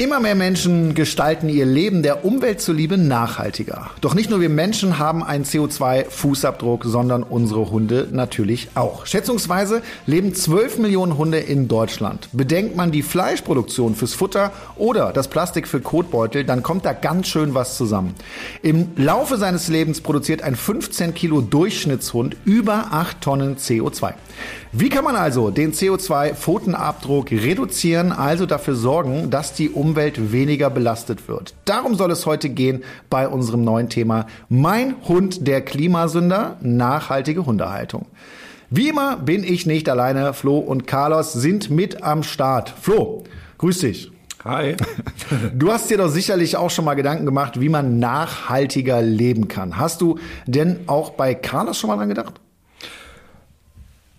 Immer mehr Menschen gestalten ihr Leben der Umwelt zuliebe nachhaltiger. Doch nicht nur wir Menschen haben einen CO2-Fußabdruck, sondern unsere Hunde natürlich auch. Schätzungsweise leben 12 Millionen Hunde in Deutschland. Bedenkt man die Fleischproduktion fürs Futter oder das Plastik für Kotbeutel, dann kommt da ganz schön was zusammen. Im Laufe seines Lebens produziert ein 15 Kilo Durchschnittshund über 8 Tonnen CO2. Wie kann man also den CO2-Pfotenabdruck reduzieren, also dafür sorgen, dass die Umwelt weniger belastet wird? Darum soll es heute gehen bei unserem neuen Thema Mein Hund der Klimasünder, nachhaltige Hundehaltung. Wie immer bin ich nicht alleine. Flo und Carlos sind mit am Start. Flo, grüß dich. Hi. Du hast dir doch sicherlich auch schon mal Gedanken gemacht, wie man nachhaltiger leben kann. Hast du denn auch bei Carlos schon mal dran gedacht?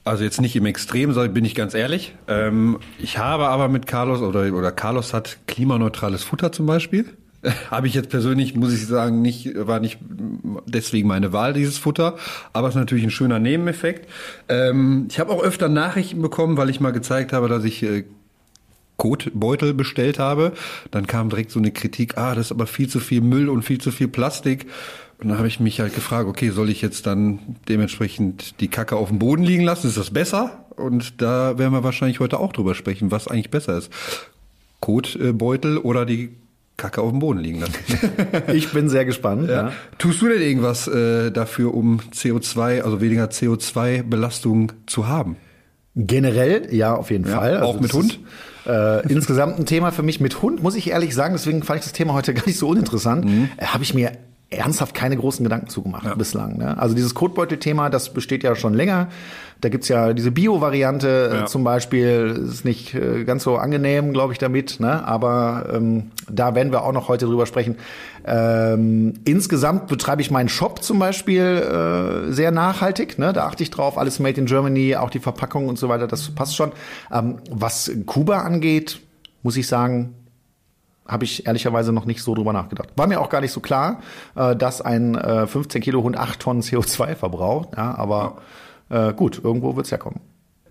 Also jetzt nicht im Extrem, bin ich ganz ehrlich. Ähm, ich habe aber mit Carlos oder, oder Carlos hat klimaneutrales Futter zum Beispiel. habe ich jetzt persönlich, muss ich sagen, nicht, war nicht deswegen meine Wahl, dieses Futter. Aber es ist natürlich ein schöner Nebeneffekt. Ähm, ich habe auch öfter Nachrichten bekommen, weil ich mal gezeigt habe, dass ich äh, Kotbeutel bestellt habe. Dann kam direkt so eine Kritik, ah, das ist aber viel zu viel Müll und viel zu viel Plastik. Und dann habe ich mich halt gefragt, okay, soll ich jetzt dann dementsprechend die Kacke auf dem Boden liegen lassen? Ist das besser? Und da werden wir wahrscheinlich heute auch drüber sprechen, was eigentlich besser ist. Kotbeutel oder die Kacke auf dem Boden liegen lassen. ich bin sehr gespannt. Ja. Ja. Tust du denn irgendwas äh, dafür, um CO2, also weniger CO2-Belastung zu haben? Generell, ja, auf jeden ja, Fall. Also auch mit Hund? Ist, äh, insgesamt ein Thema für mich mit Hund, muss ich ehrlich sagen. Deswegen fand ich das Thema heute gar nicht so uninteressant. Mhm. Äh, Habe ich mir ernsthaft keine großen Gedanken zugemacht ja. bislang. Ne? Also dieses Kotbeutel-Thema, das besteht ja schon länger. Da gibt's ja diese Bio-Variante äh, ja. zum Beispiel, ist nicht äh, ganz so angenehm, glaube ich, damit. Ne? Aber ähm, da werden wir auch noch heute drüber sprechen. Ähm, insgesamt betreibe ich meinen Shop zum Beispiel äh, sehr nachhaltig. Ne? Da achte ich drauf, alles made in Germany, auch die Verpackung und so weiter, das passt schon. Ähm, was Kuba angeht, muss ich sagen, habe ich ehrlicherweise noch nicht so drüber nachgedacht. War mir auch gar nicht so klar, äh, dass ein äh, 15 Kilo Hund 8 Tonnen CO2 verbraucht. Ja, aber äh, gut, irgendwo wird's herkommen.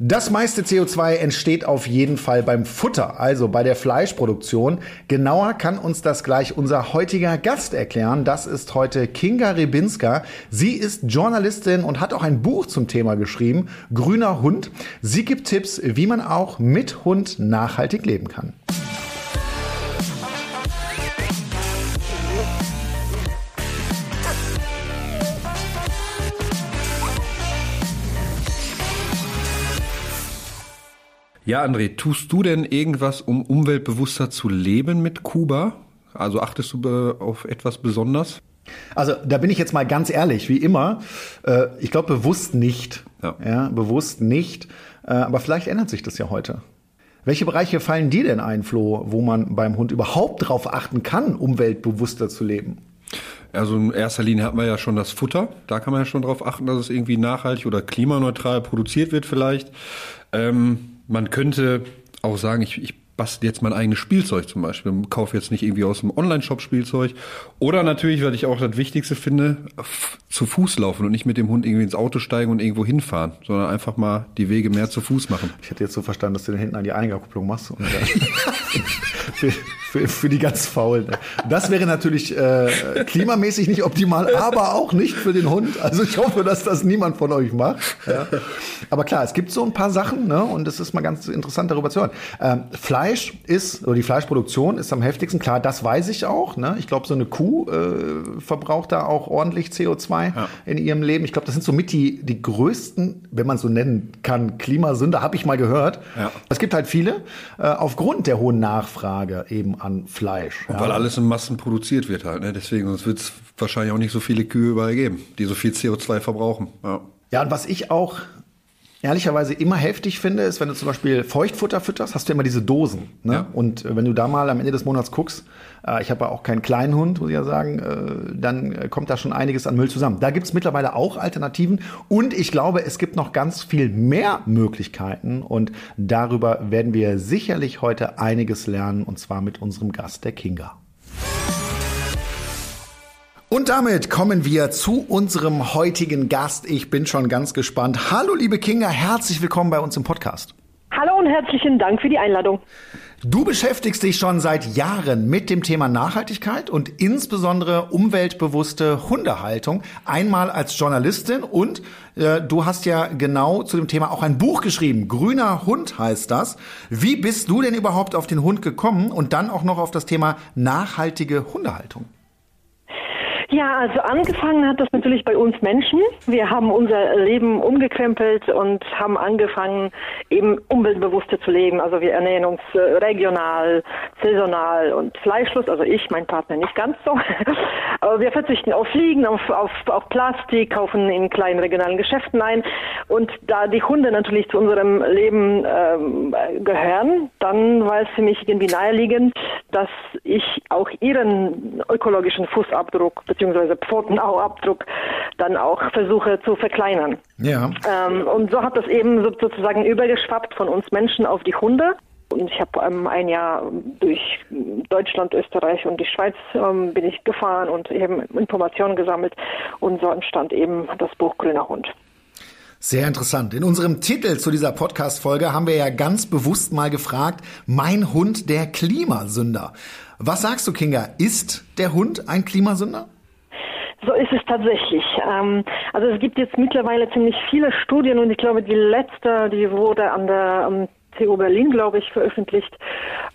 Das meiste CO2 entsteht auf jeden Fall beim Futter, also bei der Fleischproduktion. Genauer kann uns das gleich unser heutiger Gast erklären. Das ist heute Kinga Rebinska. Sie ist Journalistin und hat auch ein Buch zum Thema geschrieben, Grüner Hund. Sie gibt Tipps, wie man auch mit Hund nachhaltig leben kann. Ja, André, tust du denn irgendwas, um umweltbewusster zu leben mit Kuba? Also achtest du auf etwas besonders? Also da bin ich jetzt mal ganz ehrlich, wie immer. Äh, ich glaube bewusst nicht. Ja. ja bewusst nicht. Äh, aber vielleicht ändert sich das ja heute. Welche Bereiche fallen dir denn ein, Flo, wo man beim Hund überhaupt darauf achten kann, umweltbewusster zu leben? Also in erster Linie hat man ja schon das Futter. Da kann man ja schon darauf achten, dass es irgendwie nachhaltig oder klimaneutral produziert wird vielleicht. Ähm, man könnte auch sagen, ich, ich bastel jetzt mein eigenes Spielzeug zum Beispiel. Kaufe jetzt nicht irgendwie aus dem Online-Shop Spielzeug. Oder natürlich, weil ich auch das Wichtigste finde, zu Fuß laufen und nicht mit dem Hund irgendwie ins Auto steigen und irgendwo hinfahren, sondern einfach mal die Wege mehr zu Fuß machen. Ich hätte jetzt so verstanden, dass du den hinten an die Einigerkupplung machst. Für, für, für, die ganz Faulen. Das wäre natürlich äh, klimamäßig nicht optimal, aber auch nicht für den Hund. Also ich hoffe, dass das niemand von euch macht. Ja. Aber klar, es gibt so ein paar Sachen, ne? und es ist mal ganz interessant darüber zu hören. Ähm, Fleisch ist, oder die Fleischproduktion ist am heftigsten, klar, das weiß ich auch. Ne? Ich glaube, so eine Kuh äh, verbraucht da auch ordentlich CO2 ja. in ihrem Leben. Ich glaube, das sind so mit die, die größten, wenn man so nennen kann, Klimasünder, habe ich mal gehört. Ja. Es gibt halt viele, äh, aufgrund der hohen Nachfrage eben an Fleisch. Ja. weil alles in Massen produziert wird halt, ne? deswegen sonst wird es wahrscheinlich auch nicht so viele Kühe überall geben, die so viel CO2 verbrauchen. Ja. Ja, und was ich auch ehrlicherweise immer heftig finde, ist, wenn du zum Beispiel Feuchtfutter fütterst, hast du immer diese Dosen. Ne? Ja. Und äh, wenn du da mal am Ende des Monats guckst, äh, ich habe ja auch keinen kleinen Hund, muss ich ja sagen, äh, dann äh, kommt da schon einiges an Müll zusammen. Da gibt's mittlerweile auch Alternativen und ich glaube, es gibt noch ganz viel mehr Möglichkeiten und darüber werden wir sicherlich heute einiges lernen und zwar mit unserem Gast, der Kinga. Und damit kommen wir zu unserem heutigen Gast. Ich bin schon ganz gespannt. Hallo, liebe Kinga, herzlich willkommen bei uns im Podcast. Hallo und herzlichen Dank für die Einladung. Du beschäftigst dich schon seit Jahren mit dem Thema Nachhaltigkeit und insbesondere umweltbewusste Hundehaltung. Einmal als Journalistin und äh, du hast ja genau zu dem Thema auch ein Buch geschrieben. Grüner Hund heißt das. Wie bist du denn überhaupt auf den Hund gekommen und dann auch noch auf das Thema nachhaltige Hundehaltung? Ja, also angefangen hat das natürlich bei uns Menschen. Wir haben unser Leben umgekrempelt und haben angefangen, eben umweltbewusster zu leben. Also wir ernähren uns äh, regional, saisonal und fleischlos. Also ich, mein Partner nicht ganz so. Aber wir verzichten auf Fliegen, auf, auf, auf Plastik, kaufen in kleinen regionalen Geschäften ein. Und da die Hunde natürlich zu unserem Leben ähm, gehören, dann war es für mich irgendwie naheliegend, dass ich auch ihren ökologischen Fußabdruck beziehungsweise Pfotenauabdruck dann auch versuche zu verkleinern. Ja. Ähm, und so hat das eben sozusagen übergeschwappt von uns Menschen auf die Hunde. Und ich habe ähm, ein Jahr durch Deutschland, Österreich und die Schweiz ähm, bin ich gefahren und eben Informationen gesammelt. Und so entstand eben das Buch Grüner Hund. Sehr interessant. In unserem Titel zu dieser Podcast-Folge haben wir ja ganz bewusst mal gefragt, mein Hund der Klimasünder. Was sagst du, Kinga? Ist der Hund ein Klimasünder? So ist es tatsächlich. Ähm, also es gibt jetzt mittlerweile ziemlich viele Studien und ich glaube, die letzte, die wurde an der um, TU Berlin, glaube ich, veröffentlicht.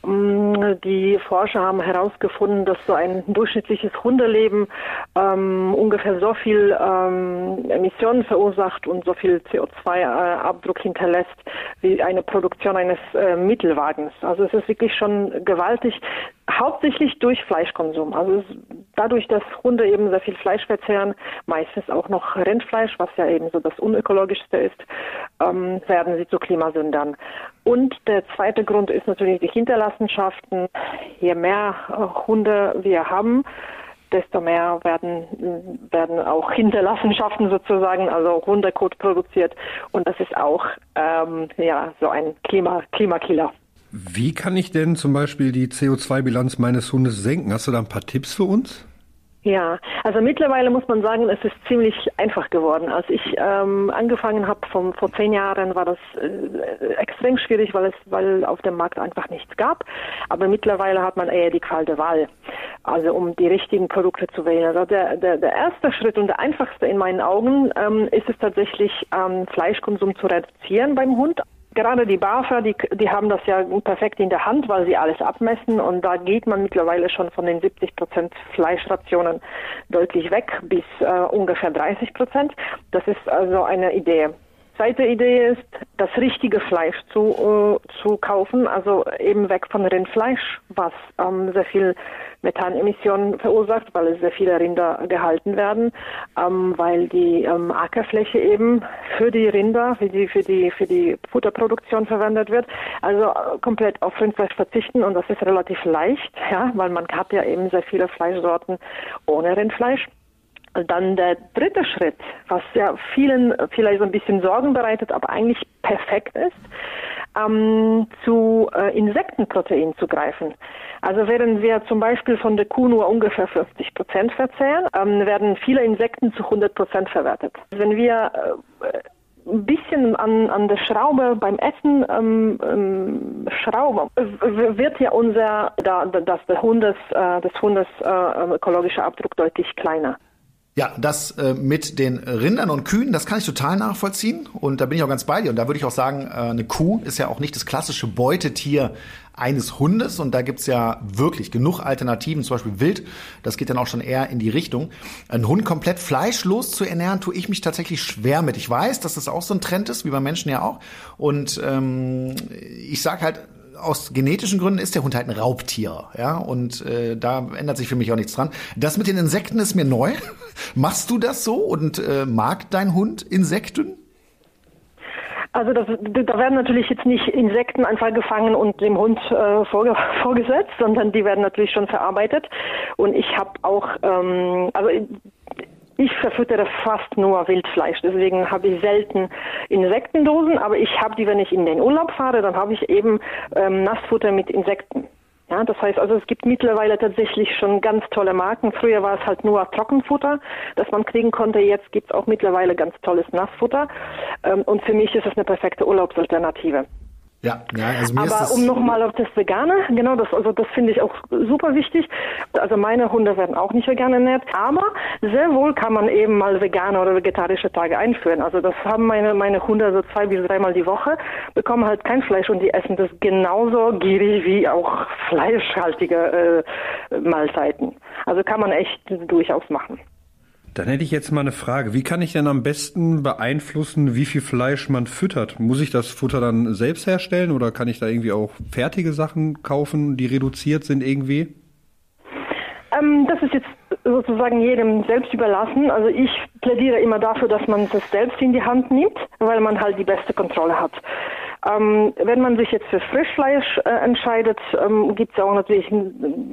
Ähm, die Forscher haben herausgefunden, dass so ein durchschnittliches Hundeleben ähm, ungefähr so viel ähm, Emissionen verursacht und so viel CO2-Abdruck hinterlässt wie eine Produktion eines äh, Mittelwagens. Also es ist wirklich schon gewaltig, hauptsächlich durch Fleischkonsum. Also dadurch, dass Hunde eben sehr viel Fleisch verzehren, meistens auch noch Rindfleisch, was ja eben so das unökologischste ist, ähm, werden sie zu Klimasündern. Und der zweite Grund ist natürlich die Hinterlassenschaften. Je mehr äh, Hunde wir haben, desto mehr werden, werden auch Hinterlassenschaften sozusagen, also Hundekot produziert. Und das ist auch ähm, ja, so ein Klima, Klimakiller. Wie kann ich denn zum Beispiel die CO2-Bilanz meines Hundes senken? Hast du da ein paar Tipps für uns? Ja, also mittlerweile muss man sagen, es ist ziemlich einfach geworden. Als ich ähm, angefangen habe vor zehn Jahren, war das äh, extrem schwierig, weil es, weil auf dem Markt einfach nichts gab. Aber mittlerweile hat man eher die Qual der Wahl, also um die richtigen Produkte zu wählen. Also der, der, der erste Schritt und der einfachste in meinen Augen ähm, ist es tatsächlich, ähm, Fleischkonsum zu reduzieren beim Hund gerade die BAFA, die, die haben das ja perfekt in der Hand, weil sie alles abmessen und da geht man mittlerweile schon von den 70 Prozent Fleischrationen deutlich weg bis äh, ungefähr 30 Prozent. Das ist also eine Idee. Zweite Idee ist, das richtige Fleisch zu, äh, zu kaufen, also eben weg von Rindfleisch, was ähm, sehr viel Methanemissionen verursacht, weil es sehr viele Rinder gehalten werden, ähm, weil die ähm, Ackerfläche eben für die Rinder, für die, für die, für die Futterproduktion verwendet wird. Also äh, komplett auf Rindfleisch verzichten und das ist relativ leicht, ja, weil man hat ja eben sehr viele Fleischsorten ohne Rindfleisch. Dann der dritte Schritt, was ja vielen vielleicht so ein bisschen Sorgen bereitet, aber eigentlich perfekt ist, ähm, zu äh, Insektenprotein zu greifen. Also während wir zum Beispiel von der Kuh nur ungefähr 50 Prozent verzehren, ähm, werden viele Insekten zu 100 Prozent verwertet. Wenn wir äh, ein bisschen an, an der Schraube beim Essen ähm, ähm, schrauben, wird ja unser, da, das, des Hundes, äh, des Hundes äh, ökologischer Abdruck deutlich kleiner. Ja, das äh, mit den Rindern und Kühen, das kann ich total nachvollziehen und da bin ich auch ganz bei dir. Und da würde ich auch sagen, äh, eine Kuh ist ja auch nicht das klassische Beutetier eines Hundes und da gibt's ja wirklich genug Alternativen, zum Beispiel Wild, das geht dann auch schon eher in die Richtung. Ein Hund komplett fleischlos zu ernähren, tue ich mich tatsächlich schwer mit. Ich weiß, dass das auch so ein Trend ist, wie bei Menschen ja auch. Und ähm, ich sage halt, aus genetischen Gründen ist der Hund halt ein Raubtier, ja, und äh, da ändert sich für mich auch nichts dran. Das mit den Insekten ist mir neu. Machst du das so und äh, mag dein Hund Insekten? Also das, da werden natürlich jetzt nicht Insekten einfach gefangen und dem Hund äh, vorge vorgesetzt, sondern die werden natürlich schon verarbeitet. Und ich habe auch, ähm, also ich verfüttere fast nur Wildfleisch, deswegen habe ich selten Insektendosen, aber ich habe die, wenn ich in den Urlaub fahre, dann habe ich eben ähm, Nassfutter mit Insekten. Ja, das heißt also, es gibt mittlerweile tatsächlich schon ganz tolle Marken. Früher war es halt nur Trockenfutter, das man kriegen konnte. Jetzt gibt es auch mittlerweile ganz tolles Nassfutter. Ähm, und für mich ist es eine perfekte Urlaubsalternative. Ja, ja also mir Aber um nochmal auf das Vegane, genau, das, also das finde ich auch super wichtig. Also meine Hunde werden auch nicht vegan ernährt, aber sehr wohl kann man eben mal vegane oder vegetarische Tage einführen. Also das haben meine, meine Hunde so zwei bis dreimal die Woche, bekommen halt kein Fleisch und die essen das genauso gierig wie auch fleischhaltige äh, Mahlzeiten. Also kann man echt durchaus machen. Dann hätte ich jetzt mal eine Frage. Wie kann ich denn am besten beeinflussen, wie viel Fleisch man füttert? Muss ich das Futter dann selbst herstellen oder kann ich da irgendwie auch fertige Sachen kaufen, die reduziert sind irgendwie? Ähm, das ist jetzt sozusagen jedem selbst überlassen. Also ich plädiere immer dafür, dass man das selbst in die Hand nimmt, weil man halt die beste Kontrolle hat. Ähm, wenn man sich jetzt für Frischfleisch äh, entscheidet, ähm, gibt es ja auch natürlich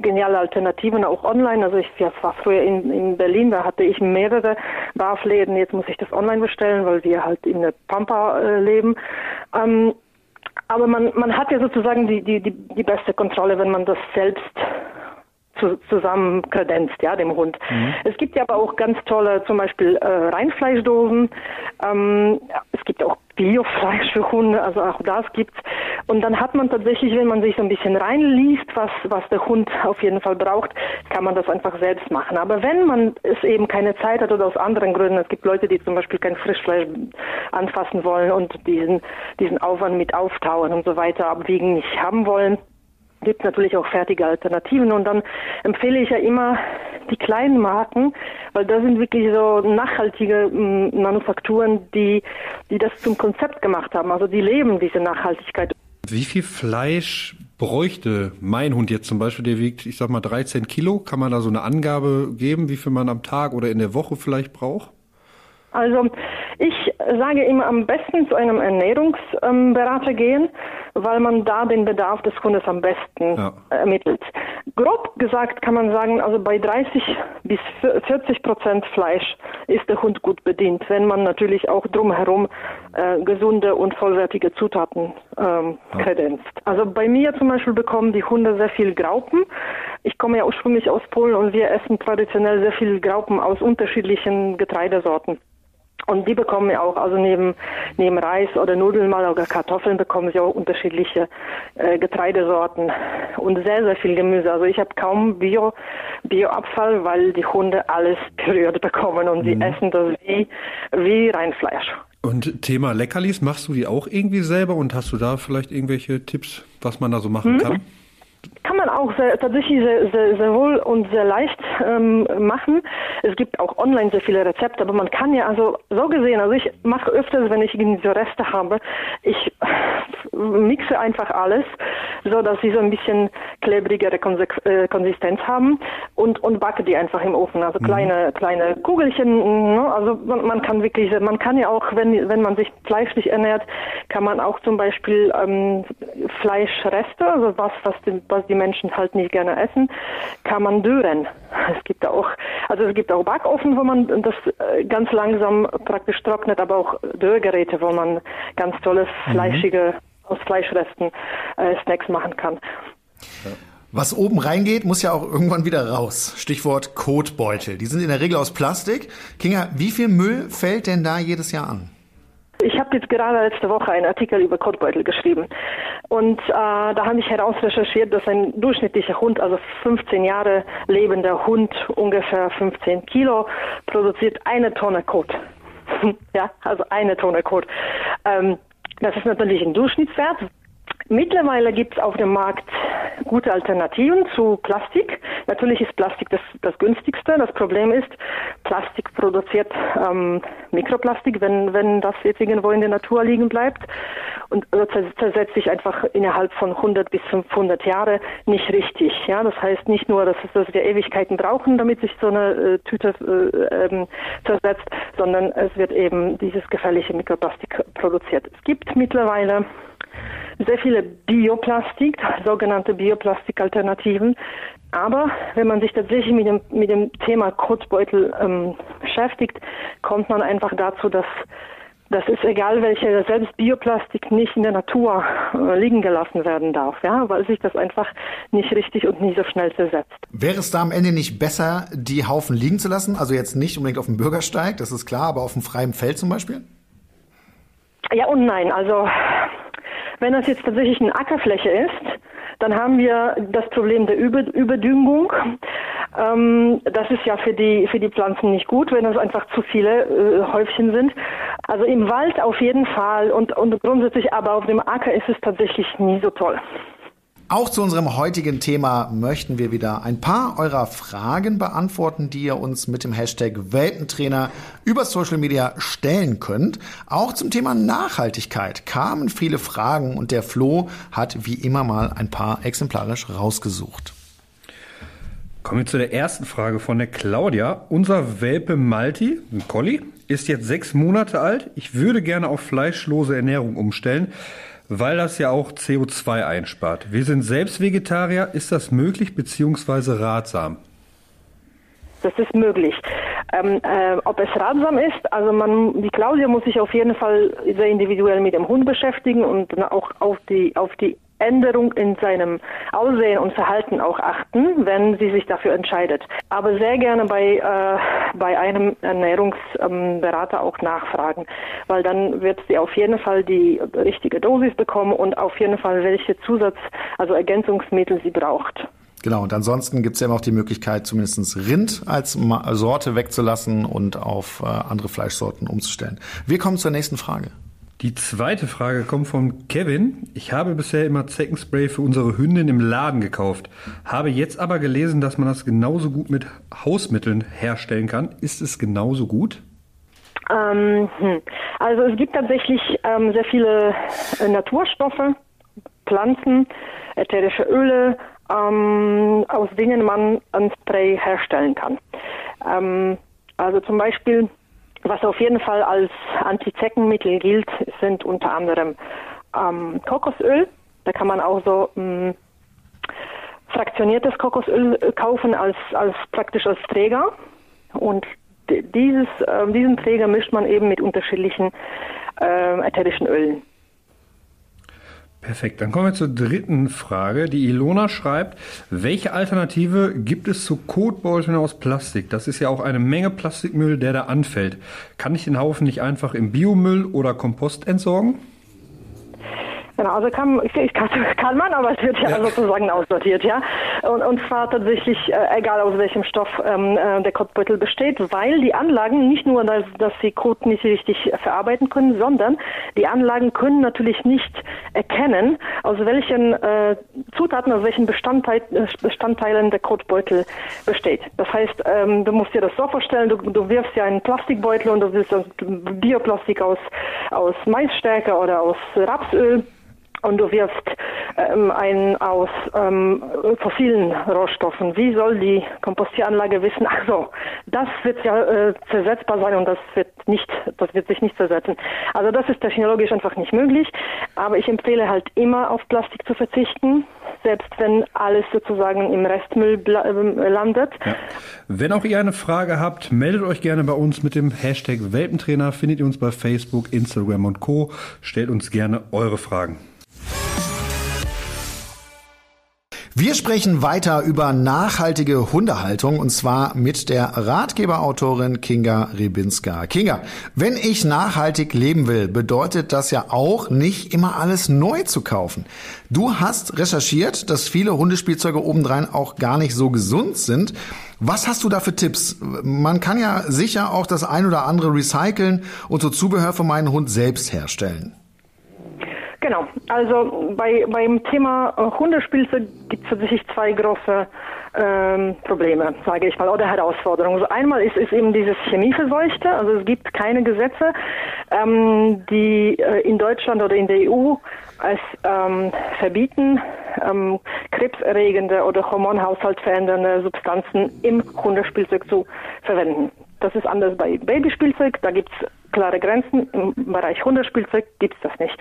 geniale Alternativen auch online. Also ich ja, war früher in, in Berlin, da hatte ich mehrere Barfläden. Jetzt muss ich das online bestellen, weil wir halt in der Pampa äh, leben. Ähm, aber man, man hat ja sozusagen die, die, die, die beste Kontrolle, wenn man das selbst zu, zusammen kredenzt, ja, dem Hund. Mhm. Es gibt ja aber auch ganz tolle, zum Beispiel äh, Reinfleischdosen. Ähm, es gibt auch Biofleisch für Hunde, also auch das gibt's. Und dann hat man tatsächlich, wenn man sich so ein bisschen reinliest, was, was der Hund auf jeden Fall braucht, kann man das einfach selbst machen. Aber wenn man es eben keine Zeit hat oder aus anderen Gründen, es gibt Leute, die zum Beispiel kein Frischfleisch anfassen wollen und diesen, diesen Aufwand mit auftauen und so weiter abwiegen nicht haben wollen, gibt natürlich auch fertige Alternativen und dann empfehle ich ja immer die kleinen Marken, weil da sind wirklich so nachhaltige m, mm, Manufakturen, die, die das zum Konzept gemacht haben. Also die leben diese Nachhaltigkeit. Wie viel Fleisch bräuchte mein Hund jetzt zum Beispiel, der wiegt, ich sag mal, 13 Kilo? Kann man da so eine Angabe geben, wie viel man am Tag oder in der Woche vielleicht braucht? Also ich sage immer am besten zu einem Ernährungsberater gehen, weil man da den Bedarf des Hundes am besten ja. ermittelt. Grob gesagt kann man sagen, also bei 30 bis 40 Prozent Fleisch ist der Hund gut bedient, wenn man natürlich auch drumherum äh, gesunde und vollwertige Zutaten ähm, kredenzt. Also bei mir zum Beispiel bekommen die Hunde sehr viel Graupen. Ich komme ja ursprünglich aus Polen und wir essen traditionell sehr viel Graupen aus unterschiedlichen Getreidesorten. Und die bekommen ja auch, also neben, neben Reis oder Nudeln mal oder Kartoffeln bekommen sie auch unterschiedliche äh, Getreidesorten und sehr, sehr viel Gemüse. Also ich habe kaum Bio, Bioabfall, weil die Hunde alles berührt bekommen und mhm. sie essen das wie, wie Reinfleisch. Und Thema Leckerlis, machst du die auch irgendwie selber und hast du da vielleicht irgendwelche Tipps, was man da so machen mhm. kann? kann man auch sehr, tatsächlich sehr, sehr, sehr wohl und sehr leicht ähm, machen. Es gibt auch online sehr viele Rezepte, aber man kann ja also so gesehen, also ich mache öfters, wenn ich diese Reste habe, ich mixe einfach alles, so dass sie so ein bisschen klebrigere äh, Konsistenz haben und und backe die einfach im Ofen, also mhm. kleine kleine Kugelchen. Ne? Also man, man, kann wirklich, man kann ja auch, wenn wenn man sich fleischlich ernährt, kann man auch zum Beispiel ähm, Fleischreste, also was was die, was die Menschen halt nicht gerne essen, kann man dürren. Es gibt auch, also es gibt auch Backofen, wo man das äh, ganz langsam praktisch trocknet, aber auch Dörrgeräte, wo man ganz tolles mhm. fleischige aus Fleischresten äh, Snacks machen kann. Was oben reingeht, muss ja auch irgendwann wieder raus. Stichwort Kotbeutel. Die sind in der Regel aus Plastik. Kinga, wie viel Müll fällt denn da jedes Jahr an? Ich habe jetzt gerade letzte Woche einen Artikel über Kotbeutel geschrieben. Und äh, da habe ich herausrecherchiert, dass ein durchschnittlicher Hund, also 15 Jahre lebender Hund, ungefähr 15 Kilo, produziert eine Tonne Kot. ja, also eine Tonne Kot. Ähm, das ist natürlich ein Durchschnittswert. Mittlerweile gibt es auf dem Markt gute Alternativen zu Plastik. Natürlich ist Plastik das, das günstigste. Das Problem ist, Plastik produziert ähm, Mikroplastik, wenn, wenn das jetzt irgendwo in der Natur liegen bleibt und zersetzt sich einfach innerhalb von 100 bis 500 Jahre nicht richtig. Ja, das heißt nicht nur, dass, dass wir Ewigkeiten brauchen, damit sich so eine äh, Tüte äh, ähm, zersetzt, sondern es wird eben dieses gefährliche Mikroplastik produziert. Es gibt mittlerweile sehr viele Bioplastik, sogenannte Bioplastikalternativen. Aber wenn man sich tatsächlich mit dem, mit dem Thema Kotbeutel ähm, beschäftigt, kommt man einfach dazu, dass das ist egal, welche selbst Bioplastik nicht in der Natur äh, liegen gelassen werden darf, ja, weil sich das einfach nicht richtig und nicht so schnell zersetzt. Wäre es da am Ende nicht besser, die Haufen liegen zu lassen? Also jetzt nicht unbedingt auf dem Bürgersteig, das ist klar, aber auf dem freien Feld zum Beispiel? Ja und nein. Also Wenn das jetzt tatsächlich eine Ackerfläche ist, dann haben wir das Problem der Über Überdüngung. Ähm, das ist ja für die, für die Pflanzen nicht gut, wenn das einfach zu viele äh, Häufchen sind. Also im Wald auf jeden Fall und, und grundsätzlich aber auf dem Acker ist es tatsächlich nie so toll. Auch zu unserem heutigen Thema möchten wir wieder ein paar eurer Fragen beantworten, die ihr uns mit dem Hashtag Welpentrainer über Social Media stellen könnt. Auch zum Thema Nachhaltigkeit kamen viele Fragen und der Flo hat wie immer mal ein paar exemplarisch rausgesucht. Kommen wir zu der ersten Frage von der Claudia. Unser Welpe Malti, ein Collie, ist jetzt sechs Monate alt. Ich würde gerne auf fleischlose Ernährung umstellen weil das ja auch CO2 einspart. Wir sind selbst Vegetarier. Ist das möglich bzw. ratsam? Das ist möglich. Ähm, äh, ob es ratsam ist, also man, die Claudia muss sich auf jeden Fall sehr individuell mit dem Hund beschäftigen und auch auf die, auf die Änderung in seinem Aussehen und Verhalten auch achten, wenn sie sich dafür entscheidet. Aber sehr gerne bei, äh, bei einem Ernährungsberater auch nachfragen, weil dann wird sie auf jeden Fall die richtige Dosis bekommen und auf jeden Fall welche Zusatz, also Ergänzungsmittel sie braucht. Genau, und ansonsten gibt es ja immer auch die Möglichkeit, zumindest Rind als Sorte wegzulassen und auf äh, andere Fleischsorten umzustellen. Wir kommen zur nächsten Frage. Die zweite Frage kommt von Kevin. Ich habe bisher immer Zeckenspray für unsere Hündin im Laden gekauft, habe jetzt aber gelesen, dass man das genauso gut mit Hausmitteln herstellen kann. Ist es genauso gut? Ähm, hm. also es gibt tatsächlich ähm, sehr viele äh, Naturstoffe, Pflanzen, ätherische Öle, ähm, aus denen man ein Spray herstellen kann. Ähm, also zum Beispiel was auf jeden Fall als Antizeckenmittel gilt, sind unter anderem ähm, Kokosöl. Da kann man auch so mh, mm, fraktioniertes Kokosöl kaufen als, als praktisch als Träger. Und dieses, äh, diesen Träger mischt man eben mit unterschiedlichen äh, ätherischen Ölen. Perfekt, dann kommen wir zur dritten Frage. Die Ilona schreibt, welche Alternative gibt es zu Kotbeuteln aus Plastik? Das ist ja auch eine Menge Plastikmüll, der da anfällt. Kann ich den Haufen nicht einfach im Biomüll oder Kompost entsorgen? Genau, also kann, kann, kann man, aber es wird ja, ja. sozusagen aussortiert, ja. Und, und zwar tatsächlich, äh, egal aus welchem Stoff ähm, äh, der Kotbeutel besteht, weil die Anlagen nicht nur, dass, dass sie Kot nicht richtig verarbeiten können, sondern die Anlagen können natürlich nicht erkennen, aus welchen äh, Zutaten, aus welchen Bestandteil, Bestandteilen der Kotbeutel besteht. Das heißt, ähm, du musst dir das so vorstellen, du, du wirfst ja einen Plastikbeutel und du willst Bioplastik aus, aus Maisstärke oder aus Rapsöl und du wirfst ähm, ein aus ähm, fossilen Rohstoffen. Wie soll die Kompostieranlage wissen, ach so, das wird ja äh, zersetzbar sein und das wird nicht, das wird sich nicht zersetzen. Also das ist technologisch einfach nicht möglich. Aber ich empfehle halt immer auf Plastik zu verzichten, selbst wenn alles sozusagen im Restmüll äh, landet. Ja. Wenn auch ihr eine Frage habt, meldet euch gerne bei uns mit dem Hashtag Welpentrainer. Findet ihr uns bei Facebook, Instagram und Co. Stellt uns gerne eure Fragen. Wir sprechen weiter über nachhaltige Hundehaltung und zwar mit der Ratgeberautorin Kinga Rebinska. Kinga, wenn ich nachhaltig leben will, bedeutet das ja auch nicht immer alles neu zu kaufen. Du hast recherchiert, dass viele Hundespielzeuge obendrein auch gar nicht so gesund sind. Was hast du da für Tipps? Man kann ja sicher auch das ein oder andere recyceln und so Zubehör für meinen Hund selbst herstellen. Genau, also bei, beim Thema äh, Hundespielzeug gibt es tatsächlich zwei große ähm, Probleme, sage ich mal, oder Herausforderungen. Also einmal ist, ist eben dieses Chemieverseuchte, also es gibt keine Gesetze, ähm, die äh, in Deutschland oder in der EU es ähm, verbieten, ähm, krebserregende oder Hormonhaushalt verändernde Substanzen im Hundespielzeug zu verwenden. Das ist anders bei Babyspielzeug, da gibt es klare Grenzen. Im Bereich Hundespielzeug gibt es das nicht.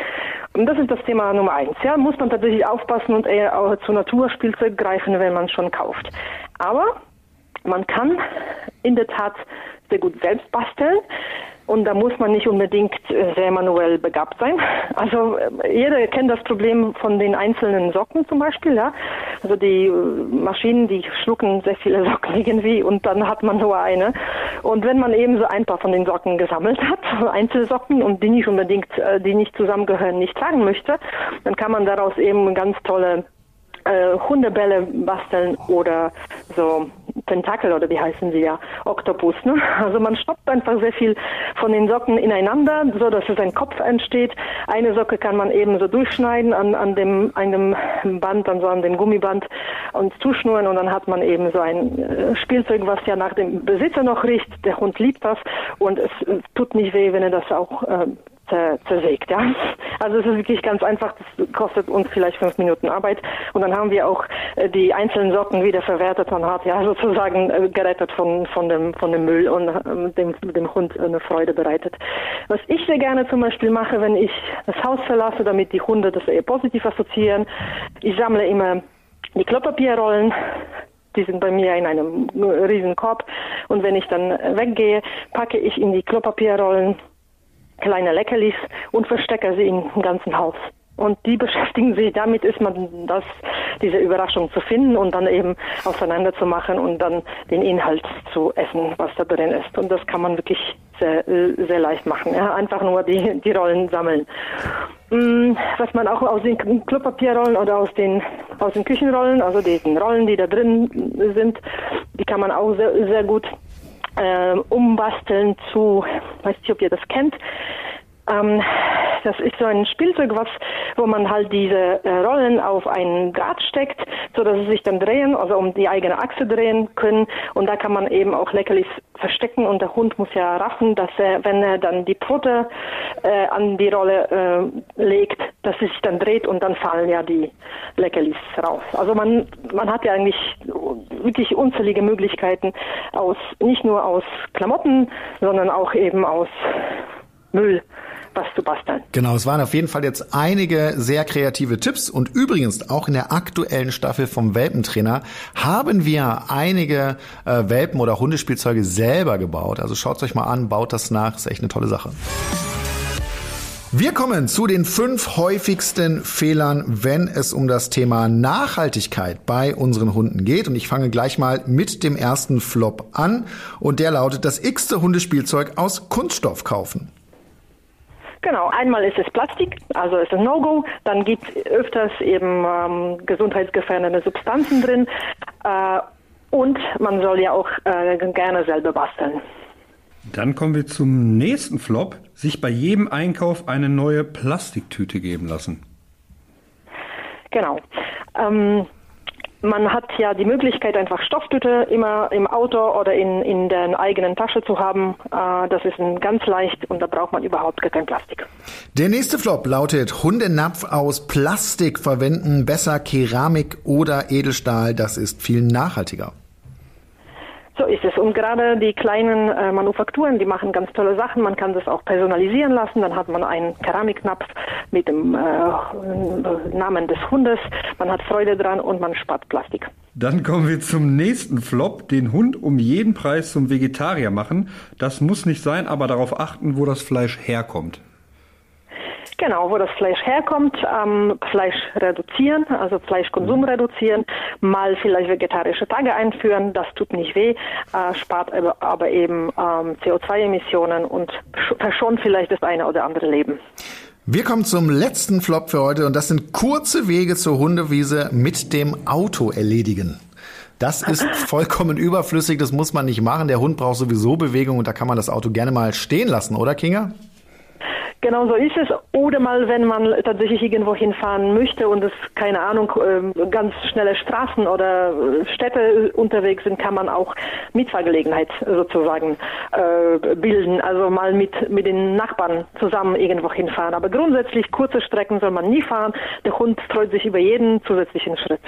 Und das ist das Thema Nummer eins. Ja, muss man tatsächlich aufpassen und eher auch zu Naturspielzeug greifen, wenn man schon kauft. Aber man kann in der Tat sehr gut selbst basteln. Und da muss man nicht unbedingt äh, sehr manuell begabt sein. Also äh, jeder kennt das Problem von den einzelnen Socken zum Beispiel. Ja? Also die äh, Maschinen, die schlucken sehr viele Socken irgendwie und dann hat man nur eine. Und wenn man eben so ein paar von den Socken gesammelt hat, Einzelsocken und die nicht unbedingt, die nicht zusammengehören, nicht tragen möchte, dann kann man daraus eben ganz tolle äh, Hundebälle basteln oder so Tentakel oder wie heißen sie ja, Oktopus. Ne? Also man stoppt einfach sehr viel von den Socken ineinander, so dass es ein Kopf entsteht. Eine Socke kann man eben so durchschneiden an, an dem einem Band, dann so an dem Gummiband und zuschnüren und dann hat man eben so ein äh, Spielzeug, was ja nach dem Besitzer noch riecht. Der Hund liebt das und es tut nicht weh, wenn er das auch äh, zersägt. Ja? Also es ist wirklich ganz einfach, das kostet uns vielleicht fünf Minuten Arbeit und dann haben wir auch äh, die einzelnen Socken wieder verwertet. Man hat ja sozusagen äh, gerettet von, von, dem, von dem Müll und dem, dem Hund eine Freude bereitet. Was ich sehr gerne zum Beispiel mache, wenn ich das Haus verlasse, damit die Hunde das eher positiv assoziieren, ich sammle immer die Klopapierrollen, die sind bei mir in einem riesen Korb und wenn ich dann weggehe, packe ich in die Klopapierrollen kleine Leckerlis und verstecke sie im ganzen Haus. Und die beschäftigen sich damit, ist man das, diese Überraschung zu finden und dann eben auseinanderzumachen und dann den Inhalt zu essen, was da drin ist. Und das kann man wirklich sehr, sehr leicht machen. Ja? Einfach nur die, die Rollen sammeln. Mm, was man auch aus den Klopapierrollen oder aus den, aus den Küchenrollen, also diesen Rollen, die da drin sind, die kann man auch sehr, sehr gut äh, umbasteln zu, weiß nicht, ob ihr das kennt. Ähm, das ist so ein Spielzeug, was, wo man halt diese äh, Rollen auf einen Draht steckt, so dass sie sich dann drehen, also um die eigene Achse drehen können. Und da kann man eben auch Leckerlis verstecken und der Hund muss ja raffen, dass er, wenn er dann die Pfote äh, an die Rolle äh, legt, dass sie sich dann dreht und dann fallen ja die Leckerlis raus. Also man, man hat ja eigentlich wirklich unzählige Möglichkeiten aus, nicht nur aus Klamotten, sondern auch eben aus Müll was zu basteln. Genau, es waren auf jeden Fall jetzt einige sehr kreative Tipps und übrigens auch in der aktuellen Staffel vom Welpentrainer haben wir einige äh, Welpen- oder Hundespielzeuge selber gebaut. Also schaut euch mal an, baut das nach, ist echt eine tolle Sache. Wir kommen zu den fünf häufigsten Fehlern, wenn es um das Thema Nachhaltigkeit bei unseren Hunden geht. Und ich fange gleich mal mit dem ersten Flop an. Und der lautet, das x-te Hundespielzeug aus Kunststoff kaufen. Genau, einmal ist es Plastik, also ist ein No-Go. Dann gibt es öfters eben ähm, gesundheitsgefährdende Substanzen drin. Äh, und man soll ja auch äh, gerne selber basteln. Dann kommen wir zum nächsten Flop. Sich bei jedem Einkauf eine neue Plastiktüte geben lassen. Genau. Ähm, man hat ja die Möglichkeit, einfach Stofftüte immer im Auto oder in, in der eigenen Tasche zu haben. Äh, das ist ganz leicht und da braucht man überhaupt gar kein Plastik. Der nächste Flop lautet Hundenapf aus Plastik verwenden, besser Keramik oder Edelstahl, das ist viel nachhaltiger. So ist es. Und gerade die kleinen äh, Manufakturen, die machen ganz tolle Sachen. Man kann das auch personalisieren lassen. Dann hat man einen Keramiknapf mit dem äh, Namen des Hundes. Man hat Freude dran und man spart Plastik. Dann kommen wir zum nächsten Flop. Den Hund um jeden Preis zum Vegetarier machen. Das muss nicht sein, aber darauf achten, wo das Fleisch herkommt. Genau, wo das Fleisch herkommt, ähm, Fleisch reduzieren, also Fleischkonsum mhm. reduzieren, mal vielleicht vegetarische Tage einführen, das tut nicht weh, äh, spart aber, aber eben ähm, CO2-Emissionen und verschont vielleicht das eine oder andere Leben. Wir kommen zum letzten Flop für heute und das sind kurze Wege zur Hundewiese mit dem Auto erledigen. Das ist vollkommen überflüssig, das muss man nicht machen. Der Hund braucht sowieso Bewegung und da kann man das Auto gerne mal stehen lassen, oder Kinga? Genau so ist es. Oder mal, wenn man tatsächlich irgendwo hinfahren möchte und es, keine Ahnung, ähm, ganz schnelle Straßen oder äh, Städte unterwegs sind, kann man auch Mitfahrgelegenheit sozusagen äh, bilden. Also mal mit, mit den Nachbarn zusammen irgendwo hinfahren. Aber grundsätzlich kurze Strecken soll man nie fahren. Der Hund freut sich über jeden zusätzlichen Schritt.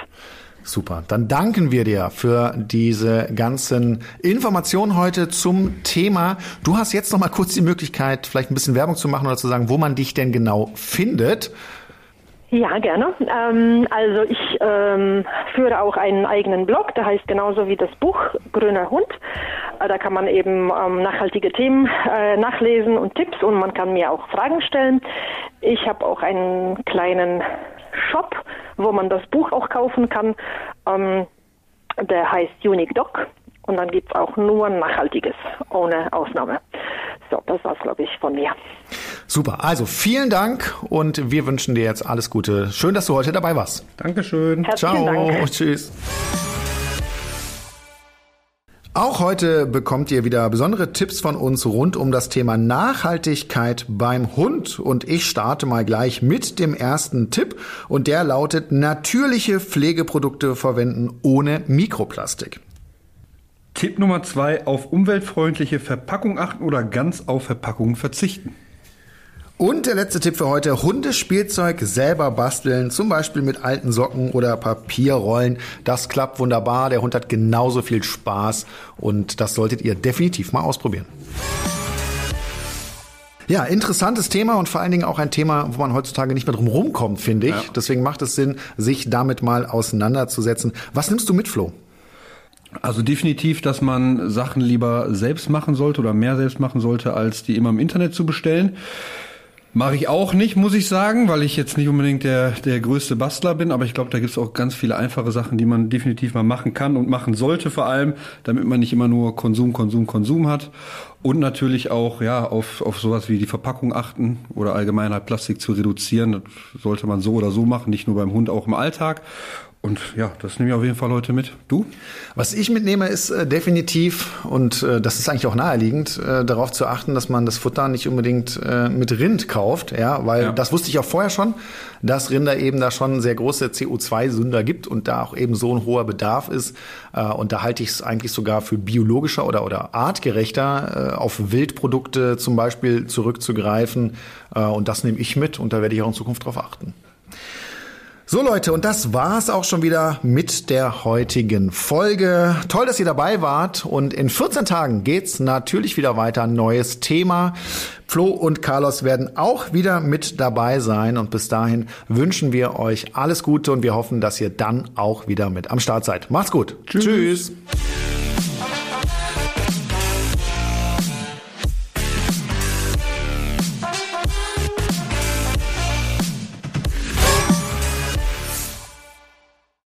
Super. Dann danken wir dir für diese ganzen Informationen heute zum Thema. Du hast jetzt noch mal kurz die Möglichkeit, vielleicht ein bisschen Werbung zu machen oder zu sagen, wo man dich denn genau findet. Ja, gerne. Ähm, also ich ähm, führe auch einen eigenen Blog, der heißt genauso wie das Buch Grüner Hund. Äh, da kann man eben ähm, nachhaltige Themen äh, nachlesen und Tipps und man kann mir auch Fragen stellen. Ich habe auch einen kleinen Shop, wo man das Buch auch kaufen kann. Ähm, der heißt Unique Doc und dann gibt es auch nur Nachhaltiges, ohne Ausnahme. So, das war's, glaube ich, von mir. Super. Also vielen Dank und wir wünschen dir jetzt alles Gute. Schön, dass du heute dabei warst. Dankeschön. Herzlichen Ciao. Dank. Tschüss. Auch heute bekommt ihr wieder besondere Tipps von uns rund um das Thema Nachhaltigkeit beim Hund. Und ich starte mal gleich mit dem ersten Tipp. Und der lautet, natürliche Pflegeprodukte verwenden ohne Mikroplastik. Tipp Nummer zwei, auf umweltfreundliche Verpackung achten oder ganz auf Verpackungen verzichten. Und der letzte Tipp für heute, Hundespielzeug selber basteln, zum Beispiel mit alten Socken oder Papierrollen. Das klappt wunderbar, der Hund hat genauso viel Spaß und das solltet ihr definitiv mal ausprobieren. Ja, interessantes Thema und vor allen Dingen auch ein Thema, wo man heutzutage nicht mehr drum rumkommt, finde ich. Ja. Deswegen macht es Sinn, sich damit mal auseinanderzusetzen. Was nimmst du mit, Flo? Also definitiv, dass man Sachen lieber selbst machen sollte oder mehr selbst machen sollte, als die immer im Internet zu bestellen. Mache ich auch nicht, muss ich sagen, weil ich jetzt nicht unbedingt der, der größte Bastler bin, aber ich glaube, da gibt es auch ganz viele einfache Sachen, die man definitiv mal machen kann und machen sollte vor allem, damit man nicht immer nur Konsum, Konsum, Konsum hat. Und natürlich auch ja auf, auf sowas wie die Verpackung achten oder allgemein halt Plastik zu reduzieren. Das sollte man so oder so machen, nicht nur beim Hund, auch im Alltag. Und ja, das nehme ich auf jeden Fall heute mit. Du? Was ich mitnehme, ist äh, definitiv, und äh, das ist eigentlich auch naheliegend, äh, darauf zu achten, dass man das Futter nicht unbedingt äh, mit Rind kauft, ja, weil Ja. das wusste ich auch vorher schon, dass Rinder eben da schon sehr große CO2-Sünder gibt und da auch eben so ein hoher Bedarf ist. Äh, und da halte ich es eigentlich sogar für biologischer oder, oder artgerechter, äh, auf Wildprodukte zum Beispiel zurückzugreifen. Und das nehme ich mit und da werde ich auch in Zukunft drauf achten. So Leute, und das war's auch schon wieder mit der heutigen Folge. Toll, dass ihr dabei wart und in 14 Tagen geht's natürlich wieder weiter. Neues Thema. Flo und Carlos werden auch wieder mit dabei sein und bis dahin wünschen wir euch alles Gute und wir hoffen, dass ihr dann auch wieder mit am Start seid. Macht's gut. Tschüss. Tschüss.